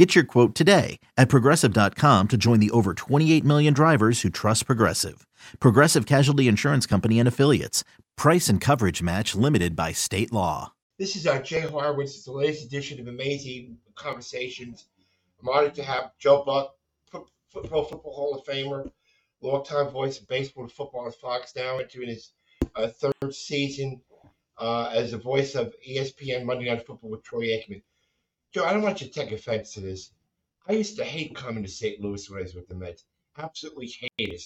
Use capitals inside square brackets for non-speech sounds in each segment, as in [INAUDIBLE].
Get your quote today at progressive.com to join the over 28 million drivers who trust Progressive. Progressive Casualty Insurance Company and Affiliates. Price and coverage match limited by state law. This is uh, Jay Horwitz. It's the latest edition of Amazin' Conversations. I'm honored to have Joe Buck, Pro Football Hall of Famer, longtime voice of baseball and football on Fox, now into his uh, third season uh, as the voice of ESPN Monday Night Football with Troy Aikman. Joe, I don't want you to take offense to this. I used to hate coming to St. Louis when I was with the Mets. Absolutely hate it.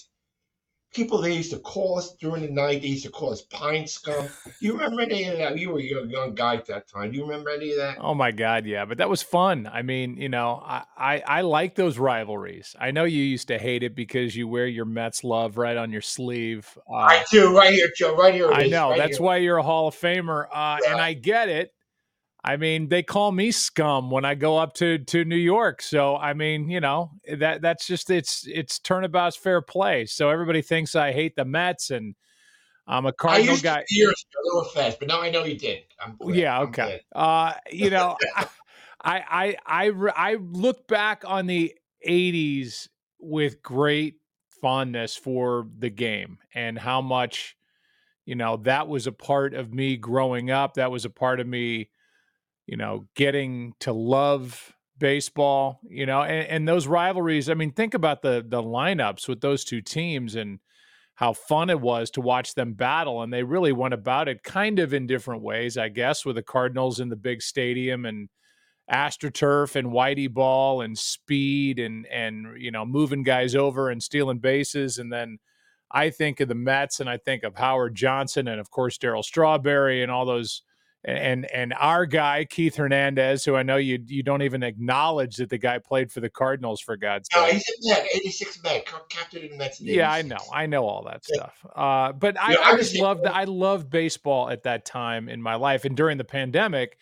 People they used to call us during the night, they used to call us pine scum. You remember any of that? You were a young, guy at that time. Do you remember any of that? Oh my God, yeah. But that was fun. I mean, you know, I, I, I like those rivalries. I know you used to hate it because you wear your Mets love right on your sleeve. Uh, I do, right here, Joe, right here. I know. right that's here. why you're a Hall of Famer. Uh, Yeah. And I get it. I mean, they call me scum when I go up to to New York. So I mean, you know, that that's just it's it's turnabout's fair play. So everybody thinks I hate the Mets and I'm a Cardinal used guy. to a little fast, but now I know you did. Yeah, I'm okay. Uh, you know, [LAUGHS] I, I I I look back on the '80s with great fondness for the game and how much, you know, that was a part of me growing up. That was a part of me, you know, getting to love baseball. You know, and, and those rivalries. I mean, think about the the lineups with those two teams and how fun it was to watch them battle. And they really went about it kind of in different ways, I guess, with the Cardinals in the big stadium and astroturf and whitey ball and speed and and you know moving guys over and stealing bases and then I think of the Mets and I think of Howard Johnson and of course Darryl Strawberry and all those and and our guy Keith Hernandez who I know you you don't even acknowledge that the guy played for the Cardinals for God's sake. No, he's a Met, 86 Met, ca- captain of the Mets. in Yeah, I know. I know all that Yeah. stuff. Uh, but I, Yeah, I I just loved I loved baseball at that time in my life. And during the pandemic,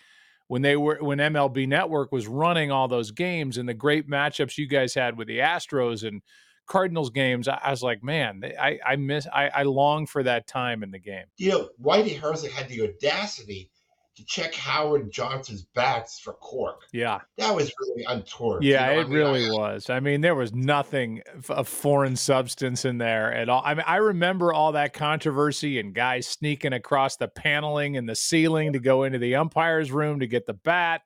when they were when MLB Network was running all those games and the great matchups you guys had with the Astros and Cardinals games, I, was like, man, they- I I miss I, I long for that time in the game. You know, Whitey Herzog had the audacity to check Howard Johnson's bats for cork. Yeah, That was really untoward. you yeah, know? I it mean, really I- was. I mean, there was nothing of foreign substance in there at all. I mean, I remember all that controversy and guys sneaking across the paneling and the ceiling to go into the umpire's room to get the bat,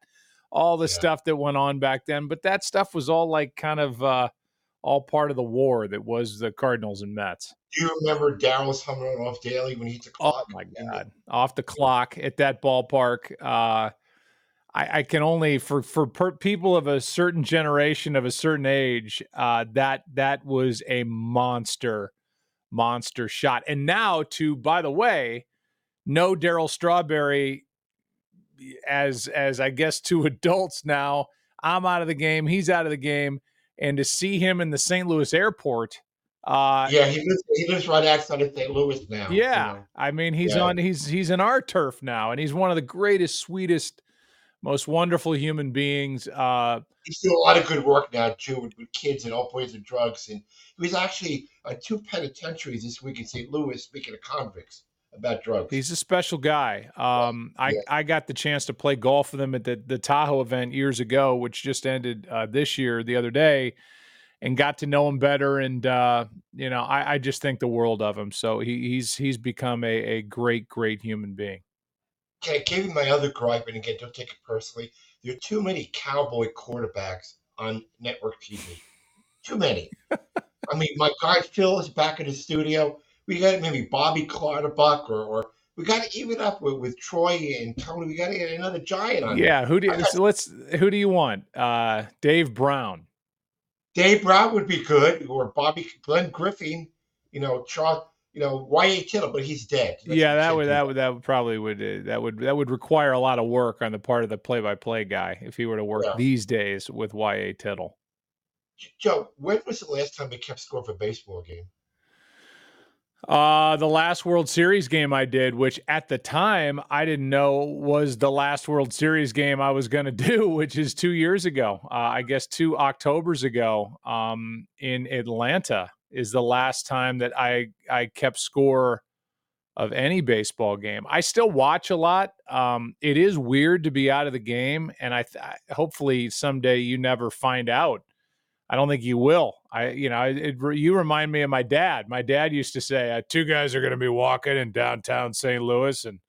all the Yeah. stuff that went on back then. But that stuff was all like kind of uh, all part of the war that was the Cardinals and Mets. Do you remember Darryl's home run off daily when he hit the Oh my god! Off the clock at that ballpark. Uh, I, I can only for for per, people of a certain generation of a certain age. Uh, that that was a monster, monster shot. And now to by the way, no Darryl Strawberry as as I guess to [LAUGHS] adults now. I'm out of the game. He's out of the game, and to see him in the St. Louis airport. Uh, Yeah, he lives, he lives right outside of St. Louis now. you yeah, know. I mean he's Yeah. on he's he's in our turf now, and he's one of the greatest, sweetest, most wonderful human beings. Uh, He's doing a lot of good work now, too, with, with kids and all opioids and drugs. And he was actually at two penitentiaries this week in St. Louis, speaking of convicts about drugs. he's a special guy. Um, I I got the chance to play golf with him at the the Tahoe event years ago, which just ended uh, this year the other day, and got to know him better. And uh, you know, I, I just think the world of him. So he, he's he's become a a great great human being. Okay, I gave you my other gripe, and again, don't take it personally. There are too many cowboy quarterbacks on network TV. Too many. I mean, my guy Phil is back in the studio. We got maybe Bobby Clutterbuck, or, or we got to even up with, with Troy and Tony. We got to get another giant on. there. Yeah, who do you, got- so let's who do you want? Uh, Dave Brown. Dave Brown would be good, or Bobby Glenn Griffin. You know, Charles. You know, Y.A. Tittle, but he's dead. Let's yeah, that would that would that would probably would uh, that would that would require a lot of work on the part of the play-by-play guy if he were to work Yeah. these days with Y.A. Tittle. Joe, when was the last time we kept score for a baseball game? Uh, the last World Series game I did, which at the time I didn't know was the last World Series game I was going [LAUGHS] to do, which is two years ago. Uh, I guess two Octobers ago um, in Atlanta is the last time that I I kept score of any baseball game. I still watch a lot. Um, it is weird to be out of the game, and I th- hopefully someday you never find out I don't think you will. I, you know, it, you remind me of my dad. My dad used to say, uh, two guys are going to be walking in downtown St. Louis, and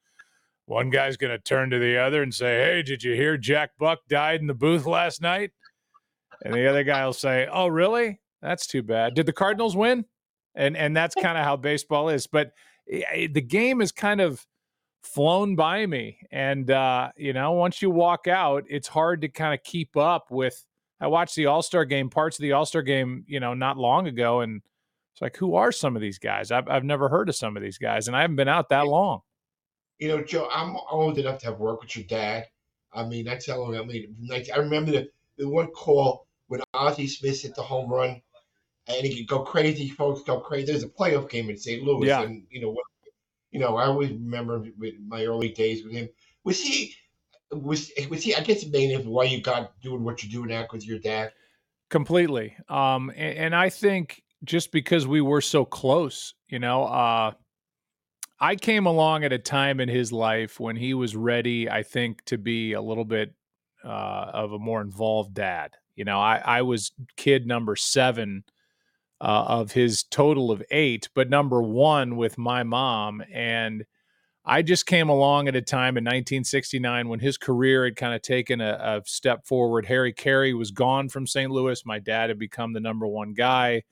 one guy's going to turn to the other and say, Hey, did you hear Jack Buck died in the booth last night? And the other guy will say, Oh, really? That's too bad. Did the Cardinals win? And and that's kind of how baseball is. But the game is kind of flown by me, and uh, you know, once you walk out, it's hard to kind of keep up with I watched the All Star game, parts of the All Star game, you know, not long ago, and it's like, who are some of these guys? I've I've never heard of some of these guys, and I haven't been out that long. You know, Joe, I'm old enough to have worked with your dad. I mean, that's how long I mean. I remember the, the one call when Ozzie Smith hit the home run, and he could go crazy. Folks go crazy. There's a playoff game in St. Louis, yeah. and you know, you know, I always remember my early days with him. Was he? Was was he? I guess the main why you got doing what you're doing now with your dad. Completely. Um, and, and, I think just because we were so close, you know, uh, I came along at a time in his life when he was ready, I think, to be a little bit uh, of a more involved dad. You know, I, I was kid number seven uh, of his total of eight, but number one with my mom. And I just came along at a time in 1969 when his career had kind of taken a, a, step forward. Harry Caray was gone from St. Louis. My dad had become the number one guy.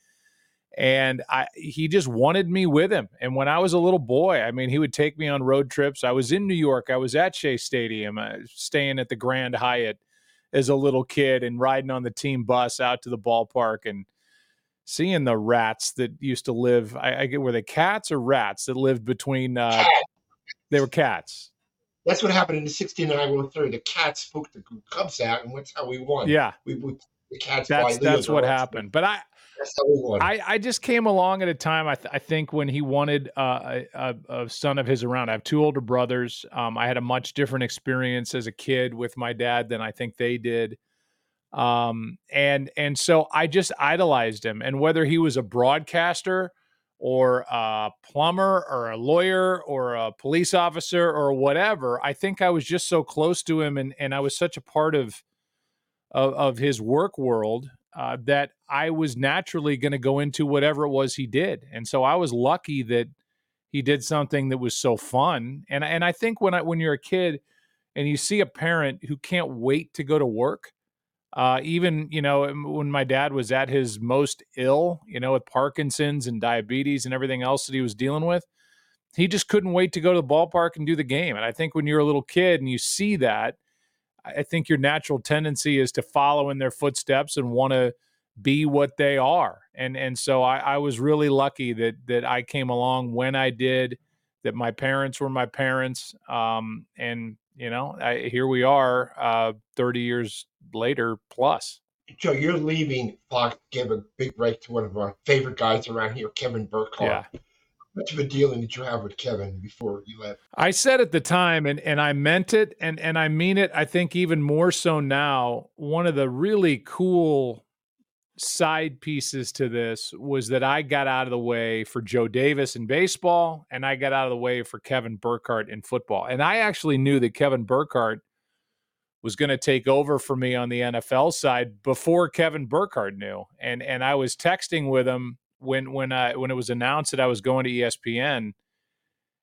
And I, he just wanted me with him. And when I was a little boy, I mean, he would take me on road trips. I was in New York. I was at Shea Stadium, uh, staying at the Grand Hyatt as a little kid and riding on the team bus out to the ballpark and seeing the rats that used to live. I, I get were they cats or rats that lived between uh, they were cats. That's what happened in the 69 World Series. The cats spooked the Cubs out, and that's how we won. Yeah. We, we the cats That's that's what happened. But I I, I just came along at a time I, th- I think when he wanted uh, a, a, son of his around. I have two older brothers. Um, I had a much different experience as a kid with my dad than I think they did. Um, and and so I just idolized him. And whether he was a broadcaster or a plumber or a lawyer or a police officer or whatever. I think I was just so close to him and, and I was such a part of of, of his work world uh, that I was naturally going to go into whatever it was he did. And so I was lucky that he did something that was so fun. And and I think when I when you're a kid and you see a parent who can't wait to go to work, uh, even you know when my dad was at his most ill, you know, with Parkinson's and diabetes and everything else that he was dealing with, he just couldn't wait to go to the ballpark and do the game. And I think when you're a little kid and you see that, I think your natural tendency is to follow in their footsteps and want to be what they are. And and so I, I was really lucky that that I came along when I did, that my parents were my parents, um, and you know, I, here we are, uh, 30 years later plus. Joe, you're leaving Fox. Give a big break to one of our favorite guys around here, Kevin Burkhardt. Yeah. How much of a dealing did you have with Kevin before you left? I said at the time, and, and I meant it, and, and I mean it, I think even more so now. One of the really cool side pieces to this was that I got out of the way for Joe Davis in baseball, and I got out of the way for Kevin Burkhardt in football. And I actually knew that Kevin Burkhardt was going to take over for me on the NFL side before Kevin Burkhardt knew. And and I was texting with him when when I when it was announced that I was going to ESPN.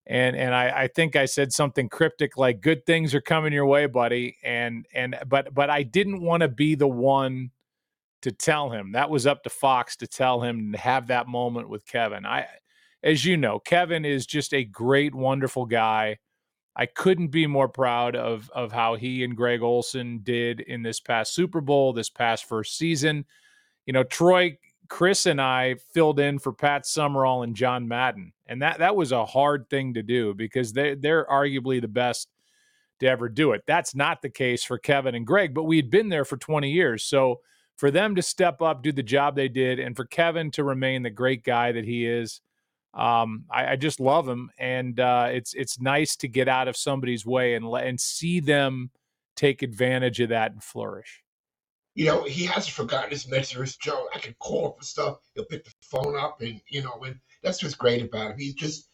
And and I, I think I said something cryptic like good things are coming your way, buddy. And and but but I didn't want to be the one to tell him. That was up to Fox to tell him and have that moment with Kevin. I as you know, Kevin is just a great, wonderful guy. I couldn't be more proud of of how he and Greg Olsen did in this past Super Bowl, this past first season. You know, Troy, Chris, and I filled in for Pat Summerall and John Madden, and that that was a hard thing to do because they they're arguably the best to ever do it. That's not the case for Kevin and Greg, but we had been there for 20 years, so for them to step up, do the job they did, and for Kevin to remain the great guy that he is Um, I, I, just love him, and uh, it's it's nice to get out of somebody's way and and see them take advantage of that and flourish. You know, he hasn't forgotten his mentors, Joe. I can call for stuff. He'll pick the phone up, and you know, and that's what's great about him. He's just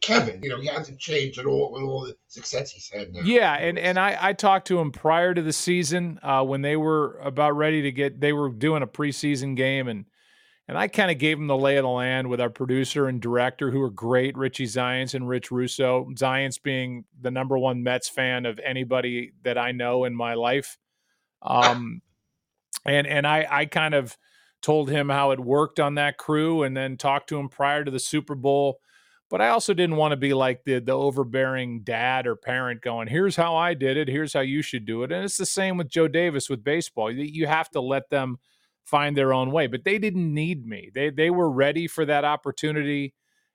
Kevin, you know, he hasn't changed at all with all the success he's had now. Yeah, and and I I talked to him prior to the season uh, when they were about ready to get they were doing a preseason game and and I kind of gave him the lay of the land with our producer and director who are great, Richie Zyontz and Rich Russo. Zyontz being the number one Mets fan of anybody that I know in my life. Um, and and I I kind of told him how it worked on that crew and then talked to him prior to the Super Bowl but I also didn't want to be like the the overbearing dad or parent going, "Here's how I did it. Here's how you should do it." And it's the same with Joe Davis with baseball. You have to let them find their own way. But they didn't need me. They they were ready for that opportunity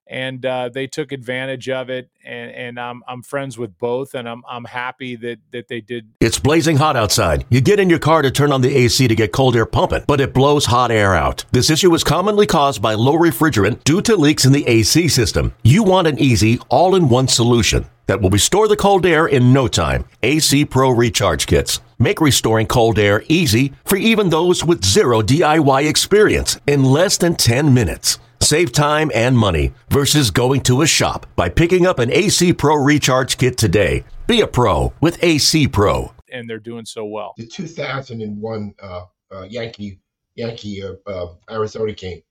and uh, they took advantage of it. And, and I'm I'm friends with both, and I'm I'm happy that that they did. It's blazing hot outside. You get in your car to turn on the AC to get cold air pumping, but it blows hot air out. This issue is commonly caused by low refrigerant due to leaks in the AC system. You want an easy, all-in-one solution that will restore the cold air in no time. AC Pro Recharge Kits. Make restoring cold air easy for even those with zero DIY experience in less than 10 minutes. Save time and money versus going to a shop by picking up an AC Pro recharge kit today. Be a pro with AC Pro. And they're doing so well. The 2001 uh, uh, Yankee Yankee uh, uh, Arizona game.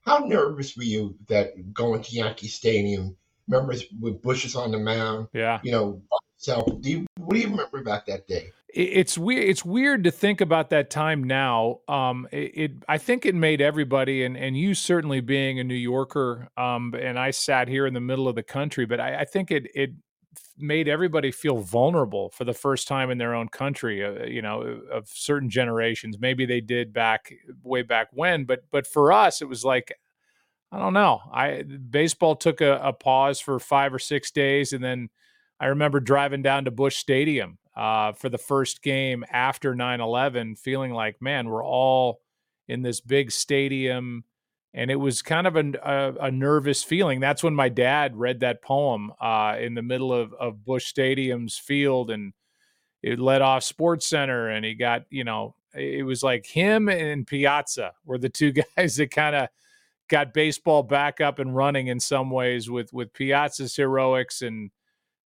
How nervous were you that going to Yankee Stadium? Remember with bushes on the mound? Yeah. You know, so do you, what do you remember about that day? It's weird it's weird to think about that time now um it, it, i think it made everybody and and you certainly being a new yorker um and i sat here in the middle of the country but i, I think it it made everybody feel vulnerable for the first time in their own country uh, you know of certain generations. Maybe they did back way back when but but for us it was like i don't know. I baseball took a, a pause for five or six days and then I remember driving down to Busch Stadium uh, for the first game after 9 11, feeling like, man, we're all in this big stadium. And it was kind of a, a, a nervous feeling. That's when my dad read that poem uh, in the middle of, of Busch Stadium's field. And it led off SportsCenter. And he got, you know, it was like him and Piazza were the two [LAUGHS] guys that kind of got baseball back up and running in some ways with with Piazza's heroics and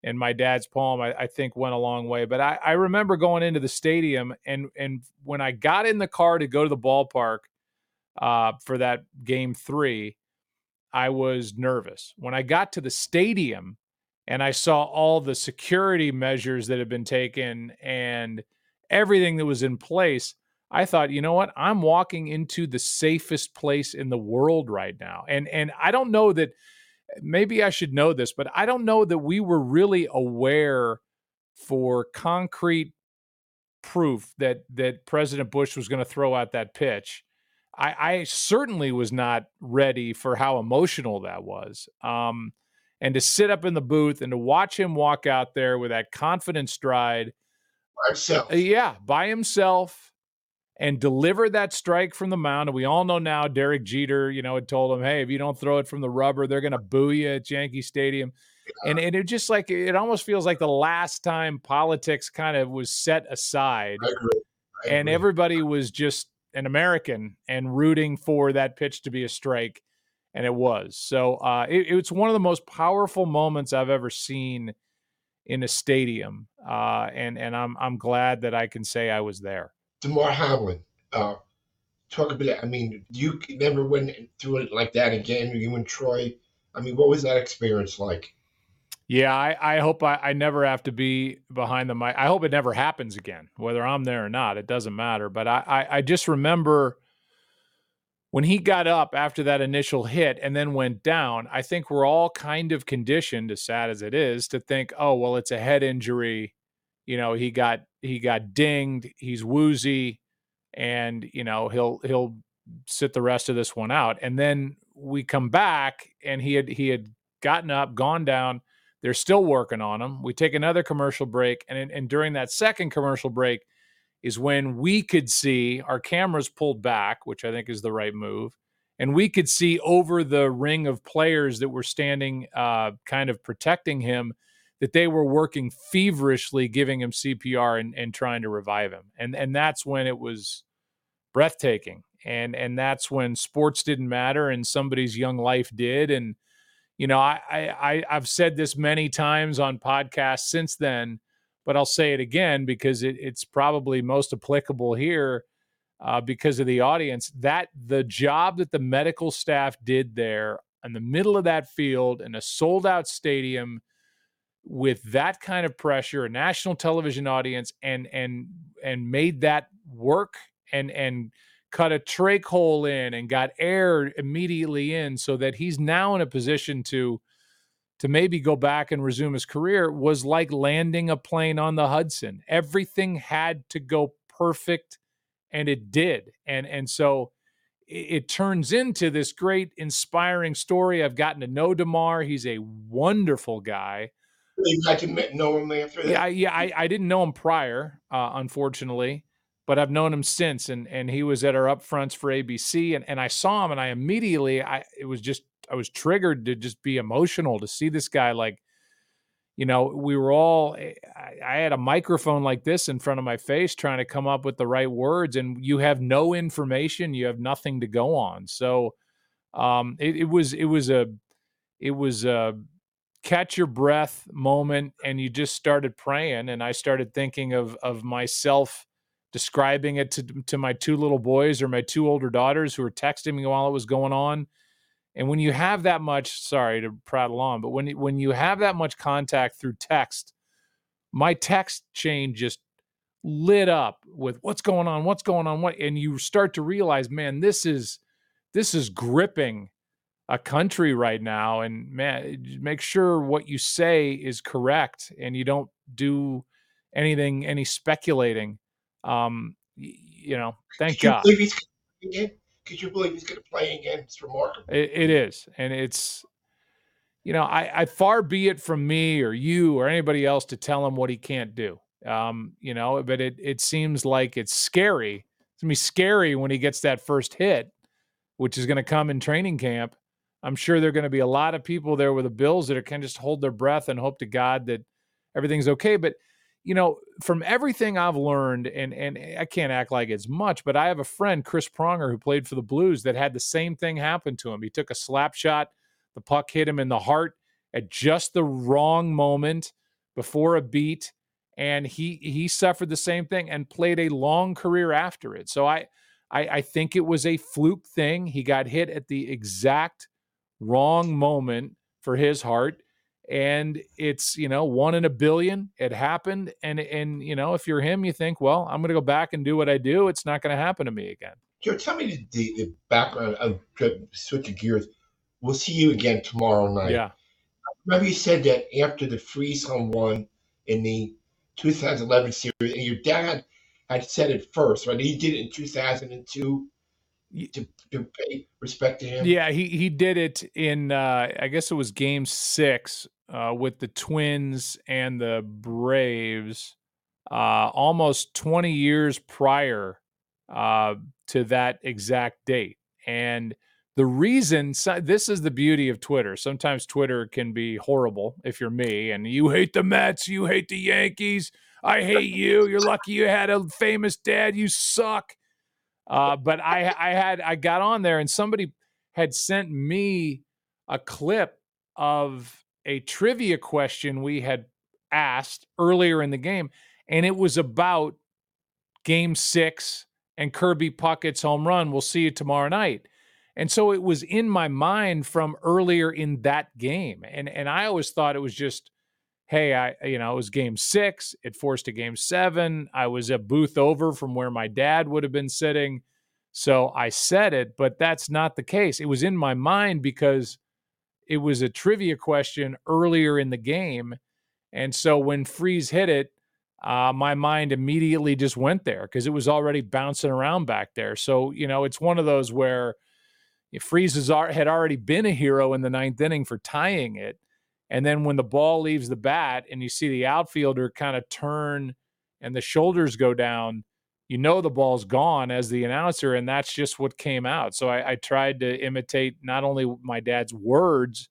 and my dad's poem I, I, think went a long way but I, I remember going into the stadium and and when i got in the car to go to the ballpark uh, for that game three i was nervous. When i got to the stadium and i saw all the security measures that had been taken and everything that was in place i thought you know what? I'm walking into the safest place in the world right now. And and i don't know that maybe I should know this, but I don't know that we were really aware for concrete proof that that President Bush was going to throw out that pitch. I, I, certainly was not ready for how emotional that was. Um, and to sit up in the booth and to watch him walk out there with that confident stride, by himself. yeah, by himself, and deliver that strike from the mound. And we all know now Derek Jeter, you know, had told him, hey, if you don't throw it from the rubber, they're going to boo you at Yankee Stadium. Yeah. And, and it just like, it almost feels like the last time politics kind of was set aside. I agree. I and everybody was just an American and rooting for that pitch to be a strike. And it was. So uh, it, it's one of the most powerful moments I've ever seen in a stadium. Uh, and and I'm I'm glad that I can say I was there. Damar Hamlin, uh, talk a bit. I mean, you never went through it like that again. You and Troy. I mean, what was that experience like? Yeah, I, I hope I, I never have to be behind the mic. I hope it never happens again, whether I'm there or not. It doesn't matter. But I, I, I just remember when he got up after that initial hit and then went down, I think we're all kind of conditioned, as sad as it is, to think, oh, well, it's a head injury you know he got he got dinged he's woozy and you know he'll he'll sit the rest of this one out. And then we come back and he had he had gotten up gone down they're still working on him. We take another commercial break and and during that second commercial break is when we could see our cameras pulled back which i think is the right move and we could see over the ring of players that were standing, uh, kind of protecting him, that they were working feverishly, giving him CPR and, and trying to revive him. And and that's when it was breathtaking. And and that's when sports didn't matter and somebody's young life did. And you know, I I I've said this many times on podcasts since then, but I'll say it again because it, it's probably most applicable here uh, because of the audience. That the job that the medical staff did there in the middle of that field in a sold out stadium with that kind of pressure, a national television audience, and and and made that work and and cut a trach hole in and got air immediately in so that he's now in a position to to maybe go back and resume his career was like landing a plane on the Hudson. Everything had to go perfect and it did. And and so it, it turns into this great inspiring story. I've gotten to know Damar. He's a wonderful guy. Got to know him after that? Yeah, I, yeah. I, I didn't know him prior, uh, unfortunately, but I've known him since. And and he was at our upfronts for ABC, and and I saw him, and I immediately, I it was just I was triggered to just be emotional to see this guy like you know, we were all, eh, I, had a microphone like this in front of my face trying to come up with the right words, and you have no information, you have nothing to go on. So, um, it, it was, it was a, it was a catch your breath moment, and you just started praying, and I started thinking of, of myself describing it to, to my two little boys or my two older daughters who were texting me while it was going on. And when you have that much, sorry to prattle on, but when when you have that much contact through text, my text chain just lit up with what's going on, what's going on, what, and you start to realize, man, this is this is gripping a country right now, and man, make sure what you say is correct, and you don't do anything, any speculating. Um, you know, thank God. Could you believe he's going to play again? It's remarkable. It, it is, and it's you know, I, I far be it from me or you or anybody else to tell him what he can't do. Um, you know, but it it seems like it's scary. It's gonna be scary when he gets that first hit, which is gonna come in training camp. I'm sure there are gonna be a lot of people there with the Bills that can just hold their breath and hope to God that everything's okay. But you know, from everything I've learned, and and eh, I can't act like it's much, but I have a friend, Chris Pronger, who played for the Blues, that had the same thing happen to him. He took a slap shot, the puck hit him in the heart at just the wrong moment before a beat, and he he suffered the same thing and played a long career after it. So I I, I think it was a fluke thing. He got hit at the exact wrong moment for his heart and it's you know one in a billion it happened and and you know if you're him you think well i'm going to go back and do what i do it's not going to happen to me again. Joe tell me the, the background of switching gears. We'll see you again tomorrow night. Yeah. Remember you said that after the Freese home one in the 2011 series and your dad had said it first right? He did it in 2002 to, to pay respect to him. Yeah, he he did it in uh, I guess it was Game Six uh, with the Twins and the Braves, uh, almost twenty years prior uh, to that exact date. And the reason so, this is the beauty of Twitter. Sometimes Twitter can be horrible if you're me and you hate the Mets, you hate the Yankees. I hate you. You're lucky you had a famous dad. You suck. Uh, but I, I had, I got on there and somebody had sent me a clip of a trivia question we had asked earlier in the game, and it was about game six and Kirby Puckett's home run. We'll see you tomorrow night. And so it was in my mind from earlier in that game. And and I always thought it was just hey, I, you know, it was game six. It forced a game seven. I was a booth over from where my dad would have been sitting. So I said it, but that's not the case. It was in my mind because it was a trivia question earlier in the game. And so when Freese hit it, uh, my mind immediately just went there because it was already bouncing around back there. So, you know, it's one of those where Freese had already been a hero in the ninth inning for tying it. And then when the ball leaves the bat and you see the outfielder kind of turn and the shoulders go down, you know the ball's gone as the announcer, and that's just what came out. So I, I tried to imitate not only my dad's words,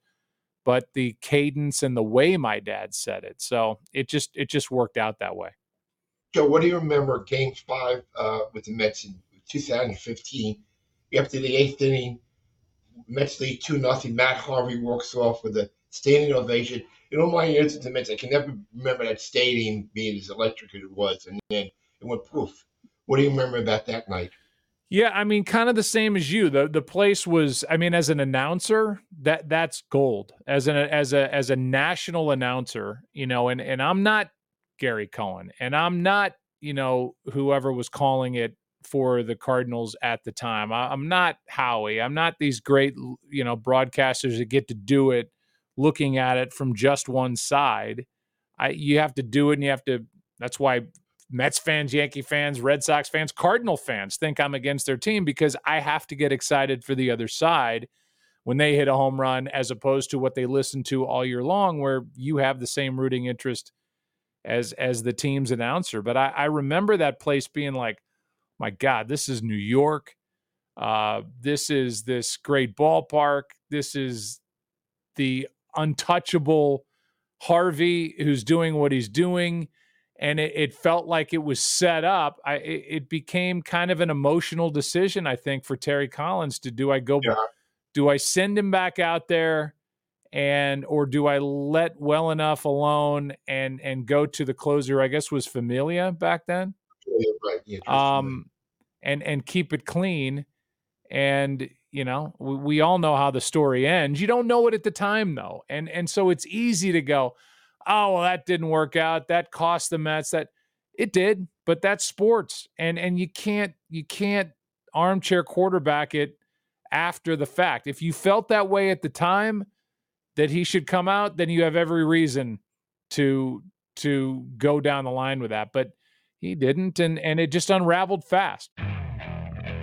but the cadence and the way my dad said it. So it just it just worked out that way. Joe, what do you remember Game Five uh, with the Mets in 2015? After the eighth inning, Mets lead two nothing. Matt Harvey walks off with a standing ovation. In all my years at Mets, I can never remember that stadium being as electric as it was, and then it went poof. What do you remember about that night? Yeah, I mean, kind of the same as you. the The place was, I mean, as an announcer, that that's gold. As an as a as a national announcer, you know, and and I'm not Gary Cohen, and I'm not, you know, whoever was calling it for the Cardinals at the time. I, am not Howie. I'm not these great, you know, broadcasters that get to do it looking at it from just one side. I you have to do it and you have to that's why Mets fans, Yankee fans, Red Sox fans, Cardinal fans think I'm against their team because I have to get excited for the other side when they hit a home run as opposed to what they listen to all year long where you have the same rooting interest as as the team's announcer. But I, I remember that place being like, my God, this is New York. Uh, this is this great ballpark. This is the untouchable Harvey who's doing what he's doing. And it, it felt like it was set up. I, it, it, became kind of an emotional decision, I think, for Terry Collins to do I go, yeah. do I send him back out there and or do I let well enough alone and and go to the closer? I guess was Familia back then. Yeah, right. Um, and and keep it clean. And you know, we, we all know how the story ends. You don't know it at the time though, and and so it's easy to go, oh well, that didn't work out. That cost the Mets. That it did, but that's sports, and and you can't you can't armchair quarterback it after the fact. If you felt that way at the time that he should come out, then you have every reason to to go down the line with that. But he didn't, and and it just unraveled fast.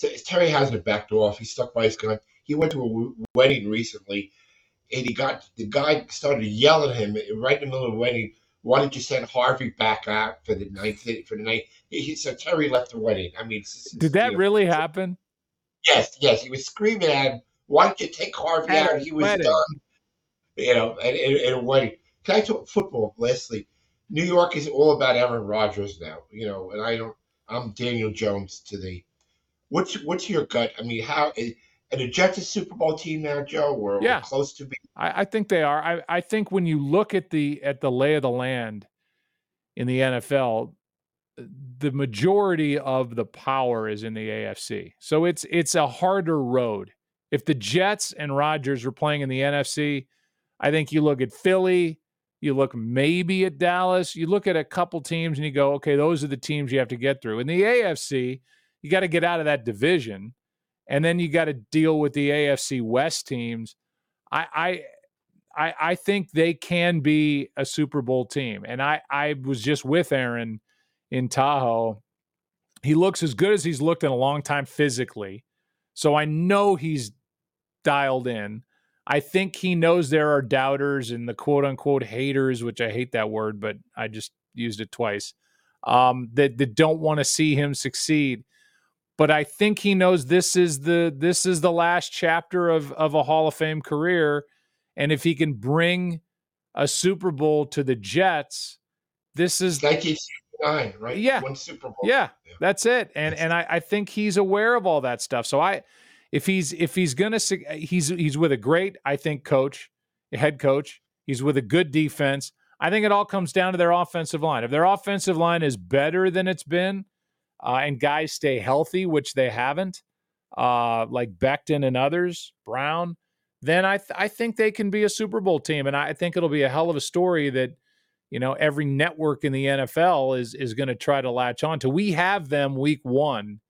So Terry hasn't backed off. He's stuck by his gun. He went to a wedding recently, and he got the guy started yelling at him right in the middle of the wedding. Why did you send Harvey back out for the ninth for the night? He, so Terry left the wedding. I mean, did that really happen? Yes, yes. He was screaming at him. Why did you take Harvey at out? He was wedding. done. You know, and, and, and a wedding. Can I talk football? Leslie? New York is all about Aaron Rodgers now, you know, and I don't. I'm Daniel Jones to the. What's what's your gut? I mean, how eh, are the Jets a Super Bowl team now, Joe? Or yeah. close to being? I, I think they are. I, I think when you look at the at the lay of the land in the NFL, the majority of the power is in the AFC. So it's it's a harder road. If the Jets and Rodgers were playing in the NFC, I think you look at Philly, you look maybe at Dallas. You look at a couple teams and you go, okay, those are the teams you have to get through. In the AFC, you got to get out of that division, and then you got to deal with the AFC West teams. I, I, I, I think they can be a Super Bowl team, and I, I was just with Aaron in Tahoe. He looks as good as he's looked in a long time physically, so I know he's dialed in. I think he knows there are doubters and the quote unquote haters, which I hate that word, but I just used it twice, um, that, that don't want to see him succeed. But I think he knows this is the this is the last chapter of of a Hall of Fame career. And if he can bring a Super Bowl to the Jets, this is 1969, right? Yeah. One Super Bowl. Yeah, yeah. that's it. And and I, I think he's aware of all that stuff. So I if he's if he's gonna he's he's with a great I think coach, head coach. He's with a good defense. I think it all comes down to their offensive line. If their offensive line is better than it's been, uh, and guys stay healthy, which they haven't, uh, like Becton and others, Brown, then I th- I think they can be a Super Bowl team, and I think it'll be a hell of a story that you know, every network in the NFL is is going to try to latch on to. We have them week one,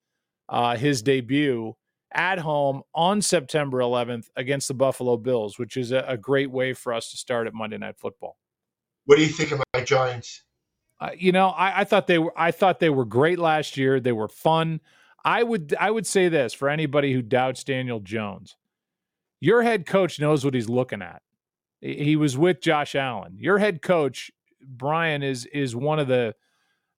uh, his debut at home on September 11th against the Buffalo Bills, which is a, a great way for us to start at Monday Night Football. What do you think of my Giants? You know, I, I thought they were I thought they were great last year. They were fun. I would I would say this for anybody who doubts Daniel Jones. Your head coach knows what he's looking at. He was with Josh Allen. Your head coach Brian is is one of the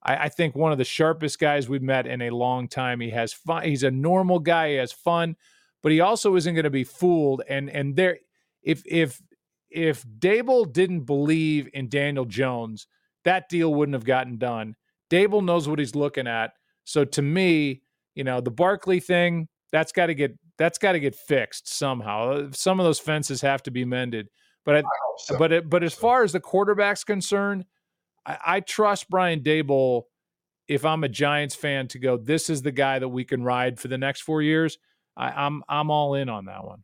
I, I, think one of the sharpest guys we've met in a long time. He has fun. He's a normal guy. He has fun, but he also isn't going to be fooled. And and there, if if if Daboll didn't believe in Daniel Jones, that deal wouldn't have gotten done. Daboll knows what he's looking at. So to me, you know, the Barkley thing that's got to get that's got to get fixed somehow. Uh, some of those fences have to be mended. But I, so. but it, but as far as the quarterback's concerned, I, I trust Brian Daboll. If I'm a Giants fan, to go, this is the guy that we can ride for the next four years. I, I'm I'm all in on that one.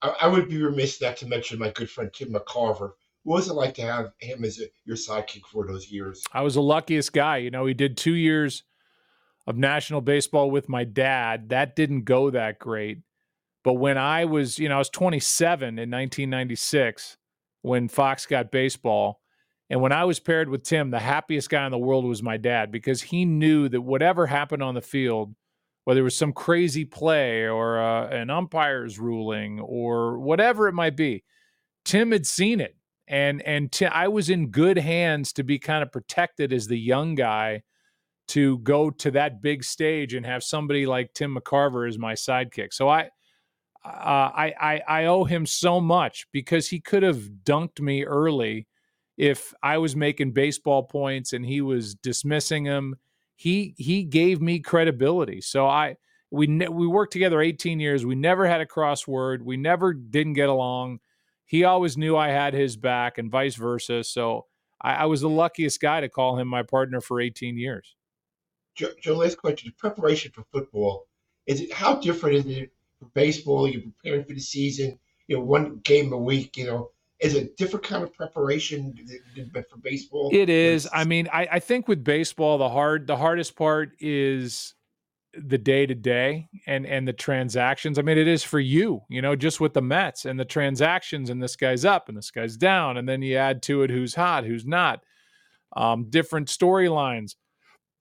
I, I would be remiss not to mention my good friend Tim McCarver. What was it like to have him as a, your sidekick for those years? I was the luckiest guy. You know, he did two years of national baseball with my dad. That didn't go that great. But when I was, you know, I was 27 in 1996 when Fox got baseball. And when I was paired with Tim, the happiest guy in the world was my dad because he knew that whatever happened on the field, whether it was some crazy play or uh, an umpire's ruling or whatever it might be, Tim had seen it. And and I was in good hands to be kind of protected as the young guy to go to that big stage and have somebody like Tim McCarver as my sidekick. So I uh, I, I I owe him so much because he could have dunked me early if I was making baseball points and he was dismissing them. He he gave me credibility. So I we ne- we worked together 18 years. We never had a crossword. We never didn't get along. He always knew I had his back, and vice versa. So I, I was the luckiest guy to call him my partner for 18 years. Joe, Joe last question: the preparation for football is it how different is it for baseball, you're preparing for the season, you know, one game a week, you know, is a different kind of preparation for baseball. It is. I mean, I, I think with baseball, the hard the hardest part is the day to day and and the transactions. I mean, it is for you, you know, just with the Mets and the transactions, and this guy's up and this guy's down, and then you add to it who's hot, who's not, um, different storylines,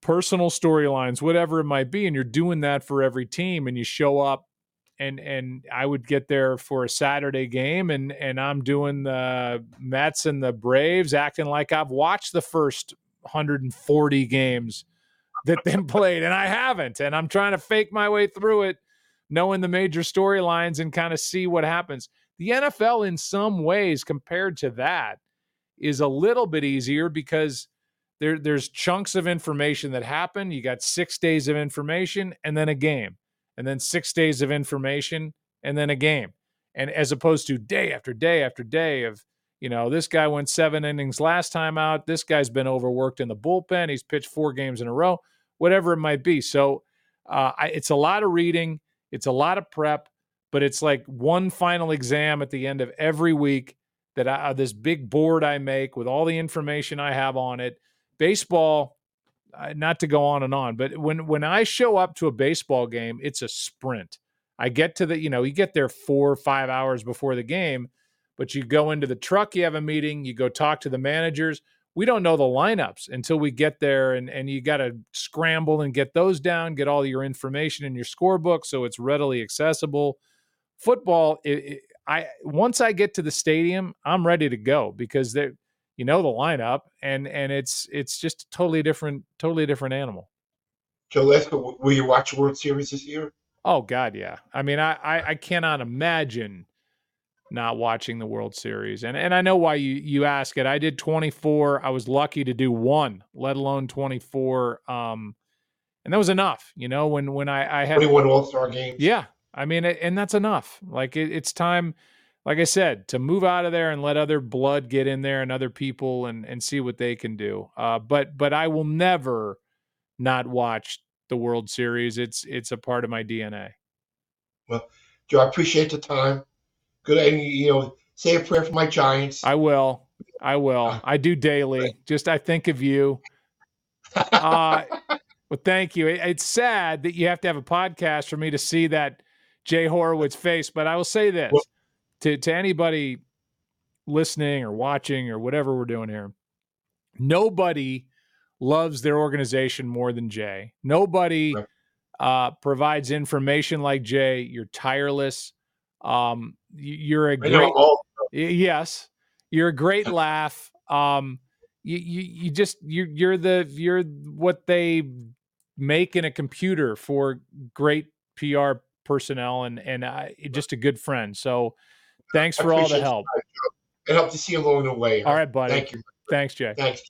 personal storylines, whatever it might be, and you're doing that for every team, and you show up and and I would get there for a Saturday game, and and I'm doing the Mets and the Braves, acting like I've watched the first 140 games that been played, and I haven't, and I'm trying to fake my way through it, knowing the major storylines and kind of see what happens. The NFL, in some ways, compared to that, is a little bit easier because there there's chunks of information that happen. You got six days of information and then a game and then six days of information and then a game. And as opposed to day after day after day of, you know, this guy went seven innings last time out. This guy's been overworked in the bullpen. He's pitched four games in a row, whatever it might be. So uh, I, it's a lot of reading, it's a lot of prep, but it's like one final exam at the end of every week that I, this big board I make with all the information I have on it. Baseball, not to go on and on, but when when I show up to a baseball game, it's a sprint. I get to the, you know, you get there four or five hours before the game, but you go into the truck, you have a meeting, you go talk to the managers. We don't know the lineups until we get there, and and you got to scramble and get those down, get all your information in your scorebook so it's readily accessible. Football, it, it, I once I get to the stadium, I'm ready to go because there you know the lineup, and and it's it's just a totally different, totally different animal. Joe Lesko, will you watch World Series this year? Oh God, yeah. I mean, I, I I cannot imagine not watching the World Series, and and I know why you you ask it. I did 24. I was lucky to do one, let alone 24. Um, and that was enough. You know, when when I I had 21 All Star games. Yeah, I mean, and that's enough. Like it, it's time like I said, to move out of there and let other blood get in there and other people and and see what they can do. Uh, but but I will never not watch the World Series. It's it's a part of my DNA. Well, Joe, I appreciate the time. Good, and you know, say a prayer for my Giants. I will. I will. I do daily. Just I think of you. [LAUGHS] Uh, well, thank you. It, it's sad that you have to have a podcast for me to see that Jay Horwitz face, but I will say this well, to to anybody listening or watching or whatever we're doing here. Nobody loves their organization more than Jay. Nobody right. uh, provides information like Jay. You're tireless. Um, you're a great. Yes, you're a great [LAUGHS] laugh. Um, you, you you just you you're the you're what they make in a computer for great PR personnel and and uh, just a good friend. So thanks for all the help. It helped to see you along the way. All right, buddy. Thank you. Thanks, Jay. Thanks.